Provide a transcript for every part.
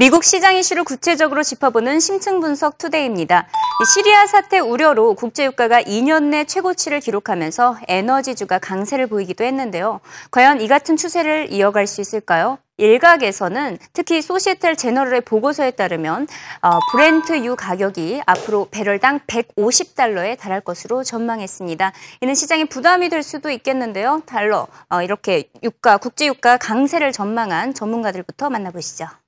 미국 시장 이슈를 구체적으로 짚어보는 심층 분석 투데이입니다. 시리아 사태 우려로 국제유가가 2년 내 최고치를 기록하면서 에너지주가 강세를 보이기도 했는데요. 과연 이 같은 추세를 이어갈 수 있을까요? 일각에서는 특히 소시에텔 제너럴의 보고서에 따르면 어, 브렌트유 가격이 앞으로 배럴당 150달러에 달할 것으로 전망했습니다. 이는 시장에 부담이 될 수도 있겠는데요. 달러 어, 이렇게 유가 국제유가 강세를 전망한 전문가들부터 만나보시죠.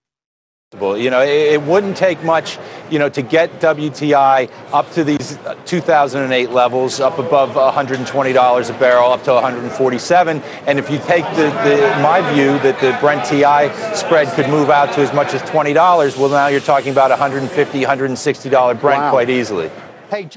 You know, it, wouldn't take much, you know, to get WTI up to these 2008 levels, up above $120 a barrel, up to 147. And if you take the, the, my view that the Brent TI spread could move out to as much as $20, well, now you're talking about 150, $160 Brent wow. quite easily. Hey.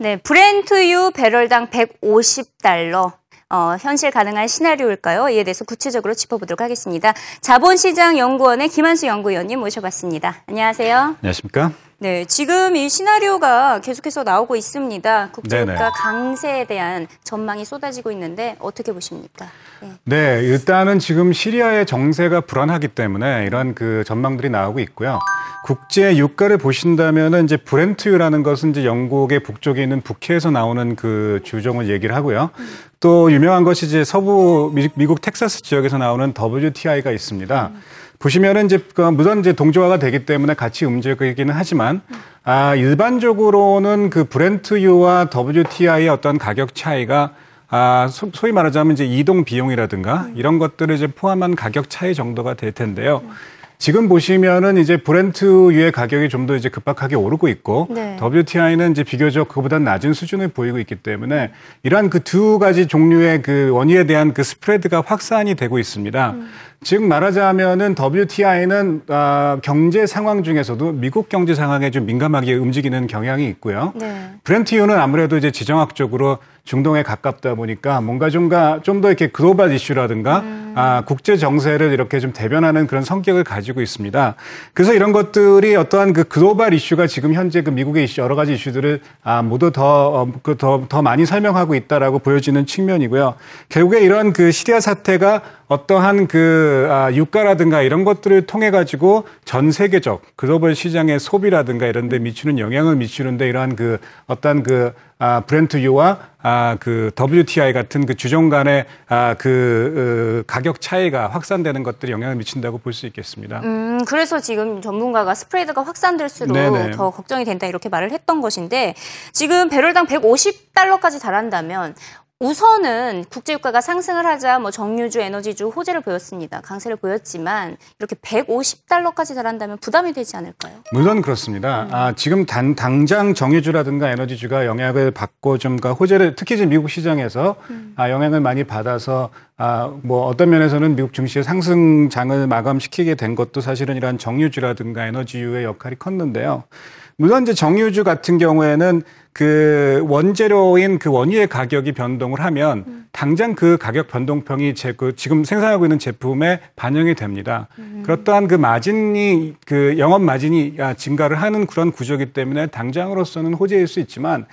네, 브렌트유 배럴당 150달러. 어, 현실 가능한 시나리오일까요? 이에 대해서 구체적으로 짚어보도록 하겠습니다. 자본시장 연구원의 김한수 연구위원님 모셔봤습니다. 안녕하세요. 안녕하십니까? 네, 지금 이 시나리오가 계속해서 나오고 있습니다. 국제유가 강세에 대한 전망이 쏟아지고 있는데 어떻게 보십니까? 네. 네, 일단은 지금 시리아의 정세가 불안하기 때문에 이런 그 전망들이 나오고 있고요. 국제 유가를 보신다면은 이제 브렌트유라는 것은 이제 영국의 북쪽에 있는 북해에서 나오는 그 주종을 얘기를 하고요. 또 유명한 것이 이제 서부 미국 텍사스 지역에서 나오는 WTI가 있습니다. 음. 보시면은 이제 그 물론 이제 동조화가 되기 때문에 같이 움직이기는 하지만 아 일반적으로는 그 브렌트유와 WTI의 어떤 가격 차이가 아 소, 위 말하자면 이제 이동 비용이라든가 이런 것들을 이제 포함한 가격 차이 정도가 될 텐데요. 지금 보시면은 이제 브렌트유의 가격이 좀 더 이제 급박하게 오르고 있고 네. WTI는 이제 비교적 그보다 낮은 수준을 보이고 있기 때문에 이러한 그 두 가지 종류의 그 원유에 대한 그 스프레드가 확산이 되고 있습니다. 음. 즉 말하자면은 WTI는 아, 경제 상황 중에서도 미국 경제 상황에 좀 민감하게 움직이는 경향이 있고요. 네. 브렌트유는 아무래도 이제 지정학적으로 중동에 가깝다 보니까 뭔가 좀좀 더 이렇게 글로벌 이슈라든가 음. 아, 국제 정세를 이렇게 좀 대변하는 그런 성격을 가지고 있습니다. 그래서 이런 것들이 어떠한 그 글로벌 이슈가 지금 현재 그 미국의 이슈 여러 가지 이슈들을 아, 모두 더더더 어, 그더 많이 설명하고 있다라고 보여지는 측면이고요. 결국에 이런 그 시리아 사태가 어떠한 그 아, 유가라든가 이런 것들을 통해 가지고 전 세계적 글로벌 시장의 소비라든가 이런 데 미치는 영향을 미치는데 이러한 그 어떤 그 아, 브렌트유와 아, 그 WTI 같은 그 주종 간의 아, 그 어, 가격 차이가 확산되는 것들이 영향을 미친다고 볼 수 있겠습니다. 음, 그래서 지금 전문가가 스프레드가 확산될수록 네네. 더 걱정이 된다 이렇게 말을 했던 것인데 지금 배럴당 150달러까지 달한다면 우선은 국제유가가 상승을 하자 뭐 정유주, 에너지주 호재를 보였습니다. 강세를 보였지만 이렇게 150달러까지 달한다면 부담이 되지 않을까요? 물론 그렇습니다. 음. 아, 지금 단, 당장 정유주라든가 에너지주가 영향을 받고 좀 호재를 특히 지금 미국 시장에서 음. 아, 영향을 많이 받아서 아, 뭐 어떤 면에서는 미국 증시의 상승장을 마감시키게 된 것도 사실은 이러한 정유주라든가 에너지유의 역할이 컸는데요. 물론 이제 정유주 같은 경우에는 그 원재료인 그 원유의 가격이 변동을 하면 음. 당장 그 가격 변동평이 제 그 지금 생산하고 있는 제품에 반영이 됩니다. 음. 그렇다한 그 마진이 그 영업 마진이 아, 증가를 하는 그런 구조이기 때문에 당장으로서는 호재일 수 있지만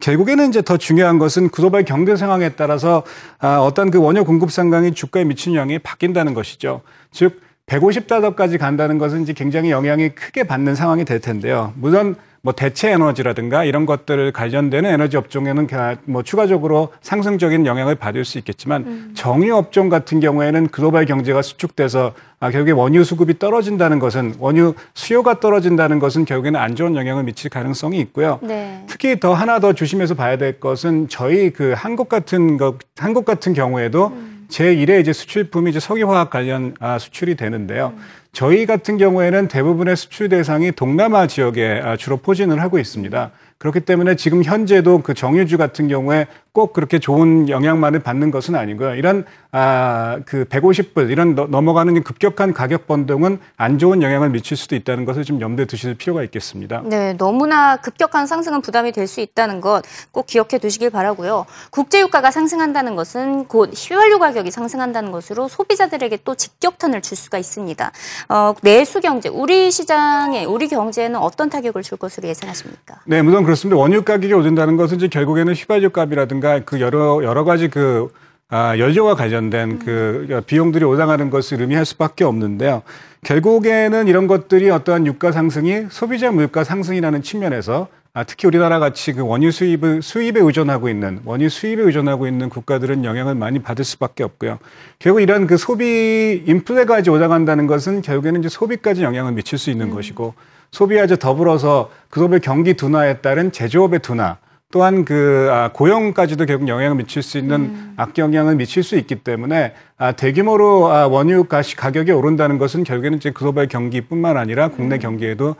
결국에는 이제 더 중요한 것은 글로벌 경제 상황에 따라서 아, 어떤 그 원유 공급 상황이 주가에 미치는 영향이 바뀐다는 것이죠. 즉 150달러까지 간다는 것은 이제 굉장히 영향이 크게 받는 상황이 될 텐데요. 물론 뭐 대체 에너지라든가 이런 것들을 관련되는 에너지 업종에는 뭐 추가적으로 상승적인 영향을 받을 수 있겠지만 음. 정유 업종 같은 경우에는 글로벌 경제가 수축돼서 아, 결국에 원유 수급이 떨어진다는 것은 원유 수요가 떨어진다는 것은 결국에는 안 좋은 영향을 미칠 가능성이 있고요. 네. 특히 더 하나 더 조심해서 봐야 될 것은 저희 그 한국 같은 것 한국 같은 경우에도 음. 제1의 이제 수출품이 이제 석유화학 관련 아, 수출이 되는데요. 음. 저희 같은 경우에는 대부분의 수출 대상이 동남아 지역에 아, 주로 포진을 하고 있습니다. 그렇기 때문에 지금 현재도 그 정유주 같은 경우에 꼭 그렇게 좋은 영향만을 받는 것은 아니고요. 이런 아, 그 150불 이런 넘어가는 급격한 가격 변동은 안 좋은 영향을 미칠 수도 있다는 것을 좀 염두에 두실 필요가 있겠습니다. 네, 너무나 급격한 상승은 부담이 될 수 있다는 것 꼭 기억해 두시길 바라고요. 국제 유가가 상승한다는 것은 곧 휘발유 가격이 상승한다는 것으로 소비자들에게 또 직격탄을 줄 수가 있습니다. 어, 내수 경제, 우리 시장에 우리 경제에는 어떤 타격을 줄 것으로 예상하십니까? 네, 물론 그렇습니다. 원유 가격이 오른다는 것은 이제 결국에는 휘발유 값이라든가 그 여러 여러 가지 그 아, 연료와 관련된 그 비용들이 올라가는 것을 의미할 수밖에 없는데요. 결국에는 이런 것들이 어떠한 유가 상승이 소비자 물가 상승이라는 측면에서 아, 특히 우리나라 같이 그 원유 수입을 수입에 의존하고 있는 원유 수입에 의존하고 있는 국가들은 영향을 많이 받을 수밖에 없고요. 결국 이런 그 소비 인플레까지 올라간다는 것은 결국에는 이제 소비까지 영향을 미칠 수 있는 음. 것이고 소비와 더불어서 그 소비 경기 둔화에 따른 제조업의 둔화 또한 그 아, 고용까지도 결국 영향을 미칠 수 있는 음. 악영향을 미칠 수 있기 때문에 아, 대규모로 아, 원유 가시 가격이 오른다는 것은 결국에는 이제 글로벌 경기뿐만 아니라 국내 음. 경기에도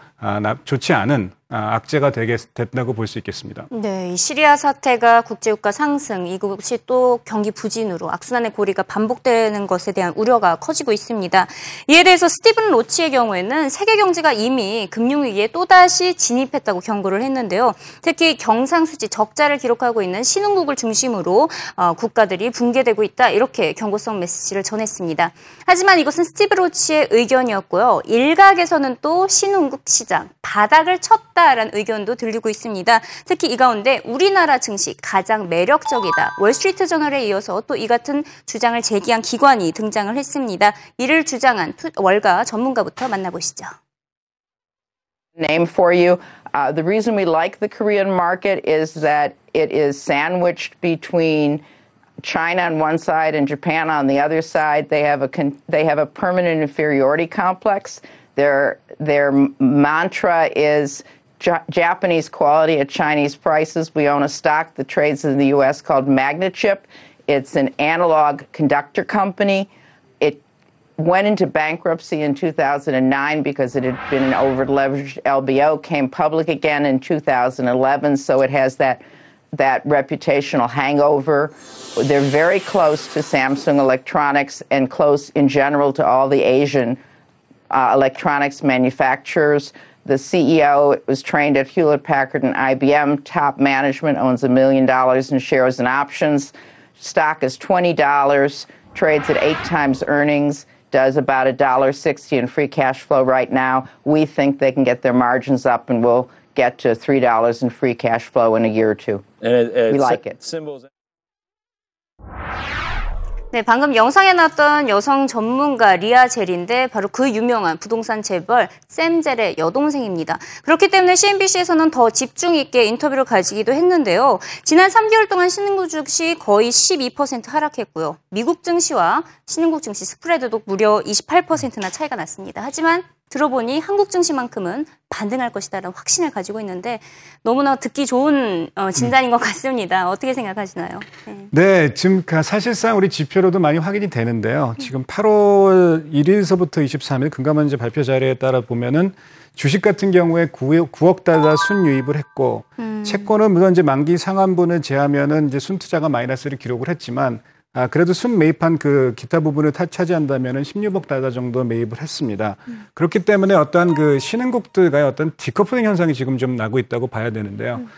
좋지 않은 아, 악재가 되게 됐다고 볼 수 있겠습니다. 네, 이 시리아 사태가 국제유가 상승 이것이 또 경기 부진으로 악순환의 고리가 반복되는 것에 대한 우려가 커지고 있습니다. 이에 대해서 스티븐 로치의 경우에는 세계 경제가 이미 금융위기에 또다시 진입했다고 경고를 했는데요. 특히 경상수지 적자를 기록하고 있는 신흥국을 중심으로 어, 국가들이 붕괴되고 있다 이렇게 경고성 메시지를 전했습니다. 하지만 이것은 스티브 로치의 의견이었고요. 일각에서는 또 신흥국 시장 바닥을 쳤다 있다라는 의견도 들리고 있습니다. 특히 이 가운데 우리나라 증시 가장 매력적이다. 월스트리트 저널에 이어서 또 이 같은 주장을 제기한 기관이 등장을 했습니다. 이를 주장한 월가 전문가부터 만나보시죠. Name for you. Uh, the reason we like the Korean market is that it is sandwiched between China on one side and Japan on the other side. They have a they have a permanent inferiority complex. Their their mantra is Japanese quality at Chinese prices. We own a stock that trades in the U.S. called Magnachip. It's an analog conductor company. It went into bankruptcy in 2009 because it had been an over-leveraged LBO, came public again in 2011, so it has that that reputational hangover. They're very close to Samsung Electronics and close in general to all the Asian uh, electronics manufacturers. The CEO was trained at Hewlett Packard and IBM. Top management owns a million dollars in shares and options. Stock is $20, trades at eight times earnings, does about $1.60 in free cash flow right now. We think they can get their margins up and we'll get to $3 in free cash flow in a year or two. And it, we like it. Symbols. 네, 방금 영상에 나왔던 여성 전문가 리아 젤인데 바로 그 유명한 부동산 재벌 샘 젤의 여동생입니다. 그렇기 때문에 CNBC에서는 더 집중 있게 인터뷰를 가지기도 했는데요. 지난 3개월 동안 신흥국 증시 거의 12% 하락했고요. 미국 증시와 신흥국 증시 스프레드도 무려 28%나 차이가 났습니다. 하지만 들어보니 한국 증시만큼은 반등할 것이다라는 확신을 가지고 있는데 너무나 듣기 좋은 어, 진단인 것 같습니다. 어떻게 생각하시나요? 네. 네, 지금 사실상 우리 지표로도 많이 확인이 되는데요. 지금 8월 1일서부터 23일 금감원제 발표 자료에 따라 보면은 주식 같은 경우에 9억 달러 순유입을 했고 음. 채권은 물론 이제 만기 상환분을 제하면은 이제 순투자가 마이너스를 기록을 했지만 아, 그래도 순 매입한 그 기타 부분을 타 차지한다면은 16억 달러 정도 매입을 했습니다. 음. 그렇기 때문에 어떤 그 신흥국들과의 어떤 디커플링 현상이 지금 좀 나고 있다고 봐야 되는데요. 음.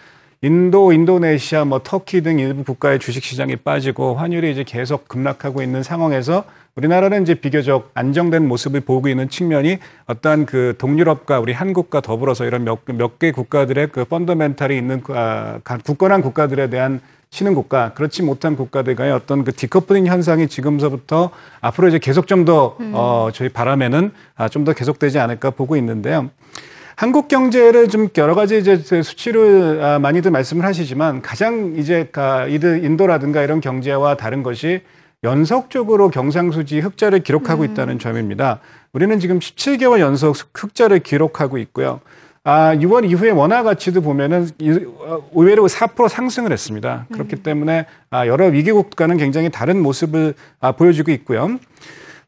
인도, 인도네시아, 뭐 터키 등 일부 국가의 주식 시장이 빠지고 환율이 이제 계속 급락하고 있는 상황에서 우리나라는 이제 비교적 안정된 모습을 보고 있는 측면이 어떠한 그 동유럽과 우리 한국과 더불어서 이런 몇개 국가들의 그 펀더멘탈이 있는 아, 굳건한 국가들에 대한 쉬는 국가, 그렇지 못한 국가들과의 어떤 그 디커플링 현상이 지금서부터 앞으로 이제 계속 좀 더 음. 어, 저희 바람에는 아, 좀 더 계속되지 않을까 보고 있는데요. 한국 경제를 좀 여러 가지 이제 수치를 아, 많이들 말씀을 하시지만 가장 이제 인도라든가 이런 경제와 다른 것이 연속적으로 경상수지 흑자를 기록하고 음. 있다는 점입니다. 우리는 지금 17개월 연속 흑자를 기록하고 있고요. 아, 6월 이후에 원화 가치도 보면은 어, 의외로 4% 상승을 했습니다. 그렇기 음. 때문에 아, 여러 위기 국가는 굉장히 다른 모습을 아, 보여주고 있고요.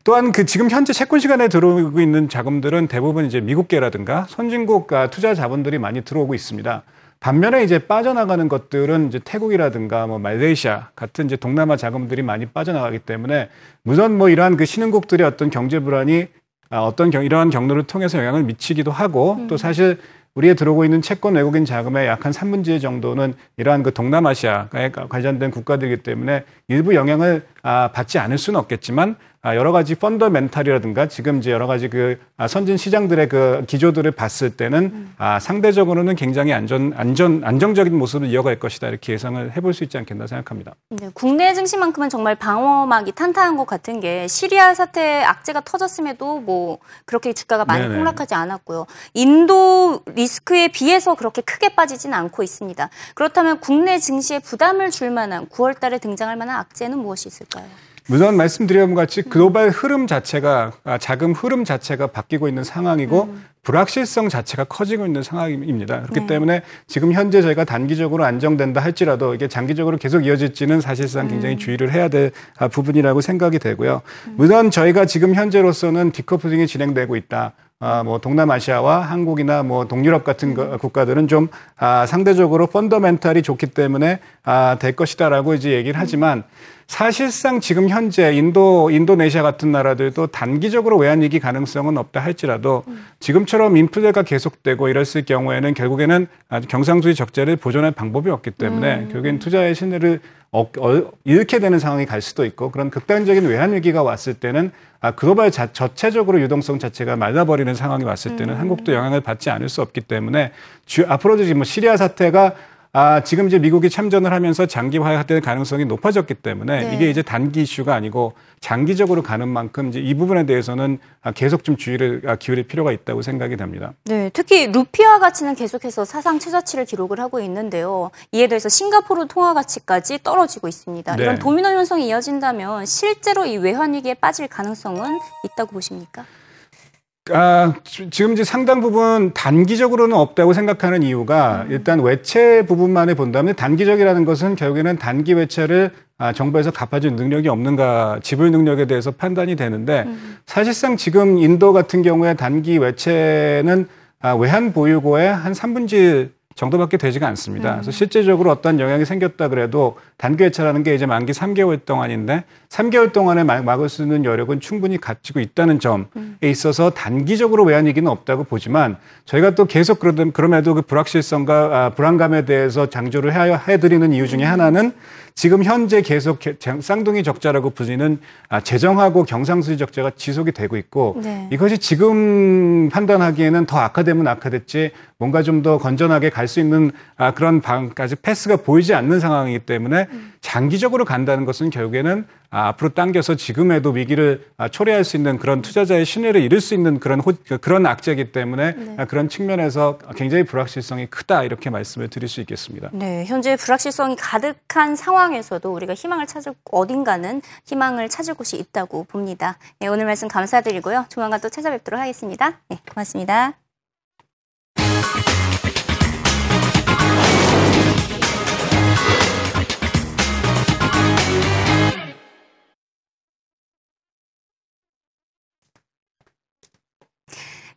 또한 그 지금 현재 채권 시간에 들어오고 있는 자금들은 대부분 이제 미국계라든가 선진국 아, 투자 자본들이 많이 들어오고 있습니다. 반면에 이제 빠져나가는 것들은 이제 태국이라든가 뭐 말레이시아 같은 이제 동남아 자금들이 많이 빠져나가기 때문에 물론 뭐 이러한 그 신흥국들의 어떤 경제 불안이 아, 어떤 경, 이러한 경로를 통해서 영향을 미치기도 하고 음. 또 사실 우리에 들어오고 있는 채권 외국인 자금의 약 한 3분의 1 정도는 이러한 그 동남아시아에 관련된 국가들이기 때문에 일부 영향을 아, 받지 않을 수는 없겠지만 아, 여러 가지 펀더멘탈이라든가 지금 이제 여러 가지 그 아, 선진 시장들의 그 기조들을 봤을 때는 아, 상대적으로는 굉장히 안전 안전 안정적인 모습을 이어갈 것이다 이렇게 예상을 해볼 수 있지 않겠나 생각합니다. 네, 국내 증시만큼은 정말 방어막이 탄탄한 것 같은 게 시리아 사태 악재가 터졌음에도 뭐 그렇게 주가가 많이 네네. 폭락하지 않았고요. 인도 리스크에 비해서 그렇게 크게 빠지진 않고 있습니다. 그렇다면 국내 증시에 부담을 줄 만한 9월달에 등장할 만한 악재는 무엇이 있을까요? 우선 말씀드린 것 같이 글로벌 흐름 자체가 아, 자금 흐름 자체가 바뀌고 있는 상황이고 불확실성 자체가 커지고 있는 상황입니다. 그렇기 네. 때문에 지금 현재 저희가 단기적으로 안정된다 할지라도 이게 장기적으로 계속 이어질지는 사실상 굉장히 주의를 해야 될 아, 부분이라고 생각이 되고요. 우선 저희가 지금 현재로서는 디커플링이 진행되고 있다. 아, 뭐 동남아시아와 한국이나 뭐 동유럽 같은 거- 국가들은 좀 아, 상대적으로 펀더멘탈이 좋기 때문에 아, 될 것이다라고 이제 얘기를 하지만 사실상 지금 현재 인도 인도네시아 같은 나라들도 단기적으로 외환 위기 가능성은 없다 할지라도 지금처럼 인플레가 계속되고 이랬을 경우에는 결국에는 경상수지 적자를 보존할 방법이 없기 때문에 결국엔 투자의 신뢰를 어, 어, 잃게 되는 상황이 갈 수도 있고 그런 극단적인 외환 위기가 왔을 때는 아, 글로벌 자, 전체적으로 유동성 자체가 말라버리는 상황이 왔을 때는 한국도 영향을 받지 않을 수 없기 때문에 주, 앞으로도 지금 뭐 시리아 사태가 아, 지금 이제 미국이 참전을 하면서 장기화될 가능성이 높아졌기 때문에 네. 이게 이제 단기 이슈가 아니고 장기적으로 가는 만큼 이제 이 부분에 대해서는 아, 계속 좀 주의를 아, 기울일 필요가 있다고 생각이 됩니다. 네, 특히 루피아 가치는 계속해서 사상 최저치를 기록을 하고 있는데요. 이에 대해서 싱가포르 통화 가치까지 떨어지고 있습니다. 네. 이런 도미노 현상이 이어진다면 실제로 이 외환 위기에 빠질 가능성은 있다고 보십니까? 아, 지- 지금 이제 상당 부분 단기적으로는 없다고 생각하는 이유가 일단 외채 부분만을 본다면 단기적이라는 것은 결국에는 단기 외채를 아, 정부에서 갚아줄 능력이 없는가 지불 능력에 대해서 판단이 되는데 사실상 지금 인도 같은 경우에 단기 외채는 아, 외환 보유고의 한 3분의 1 정도밖에 되지가 않습니다. 그래서 실제적으로 어떤 영향이 생겼다 그래도 단기 외채라는 게 이제 만기 3개월 동안인데 3개월 동안에 막- 막을 수 있는 여력은 충분히 갖추고 있다는 점에 있어서 단기적으로 외환위기는 없다고 보지만 저희가 또 계속 그러던 그럼에도 그 불확실성과 아, 불안감에 대해서 장조를 해- 해드리는 이유 중에 하나는 지금 현재 계속 쌍둥이 적자라고 불리는 아, 재정하고 경상수지 적자가 지속이 되고 있고 네. 이것이 지금 판단하기에는 더 악화되면 악화됐지 뭔가 좀 더 건전하게 갈 수 있는 아, 그런 방까지 패스가 보이지 않는 상황이기 때문에 장기적으로 간다는 것은 결국에는 아, 앞으로 당겨서 지금에도 위기를 아, 초래할 수 있는 그런 투자자의 신뢰를 잃을 수 있는 그런 호- 그런 악재이기 때문에 아, 그런 측면에서 굉장히 불확실성이 크다 이렇게 말씀을 드릴 수 있겠습니다. 네, 현재 불확실성이 가득한 상황에서도 우리가 희망을 찾을 어딘가는 희망을 찾을 곳이 있다고 봅니다. 네, 오늘 말씀 감사드리고요. 조만간 또 찾아뵙도록 하겠습니다. 네, 고맙습니다.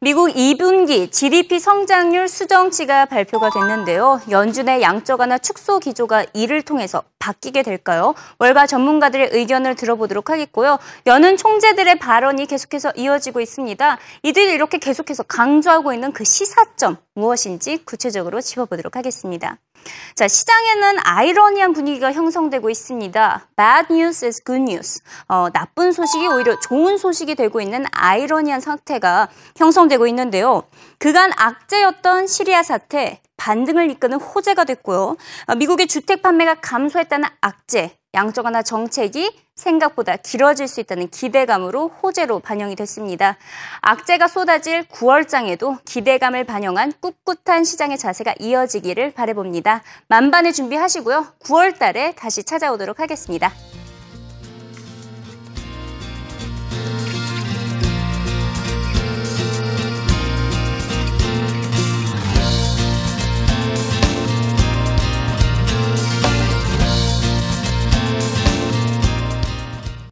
미국 2분기 GDP 성장률 수정치가 발표가 됐는데요. 연준의 양적 완화 축소 기조가 이를 통해서 바뀌게 될까요? 월가 전문가들의 의견을 들어보도록 하겠고요. 여는 총재들의 발언이 계속해서 이어지고 있습니다. 이들이 이렇게 계속해서 강조하고 있는 그 시사점 무엇인지 구체적으로 짚어보도록 하겠습니다. 자, 시장에는 아이러니한 분위기가 형성되고 있습니다. Bad news is good news. 어, 나쁜 소식이 오히려 좋은 소식이 되고 있는 아이러니한 상태가 형성되고 있는데요. 그간 악재였던 시리아 사태, 반등을 이끄는 호재가 됐고요. 어, 미국의 주택 판매가 감소했다는 악재, 양적 완화 정책이 생각보다 길어질 수 있다는 기대감으로 호재로 반영이 됐습니다. 악재가 쏟아질 9월장에도 기대감을 반영한 꿋꿋한 시장의 자세가 이어지기를 바라봅니다. 만반의 준비하시고요. 9월 달에 다시 찾아오도록 하겠습니다.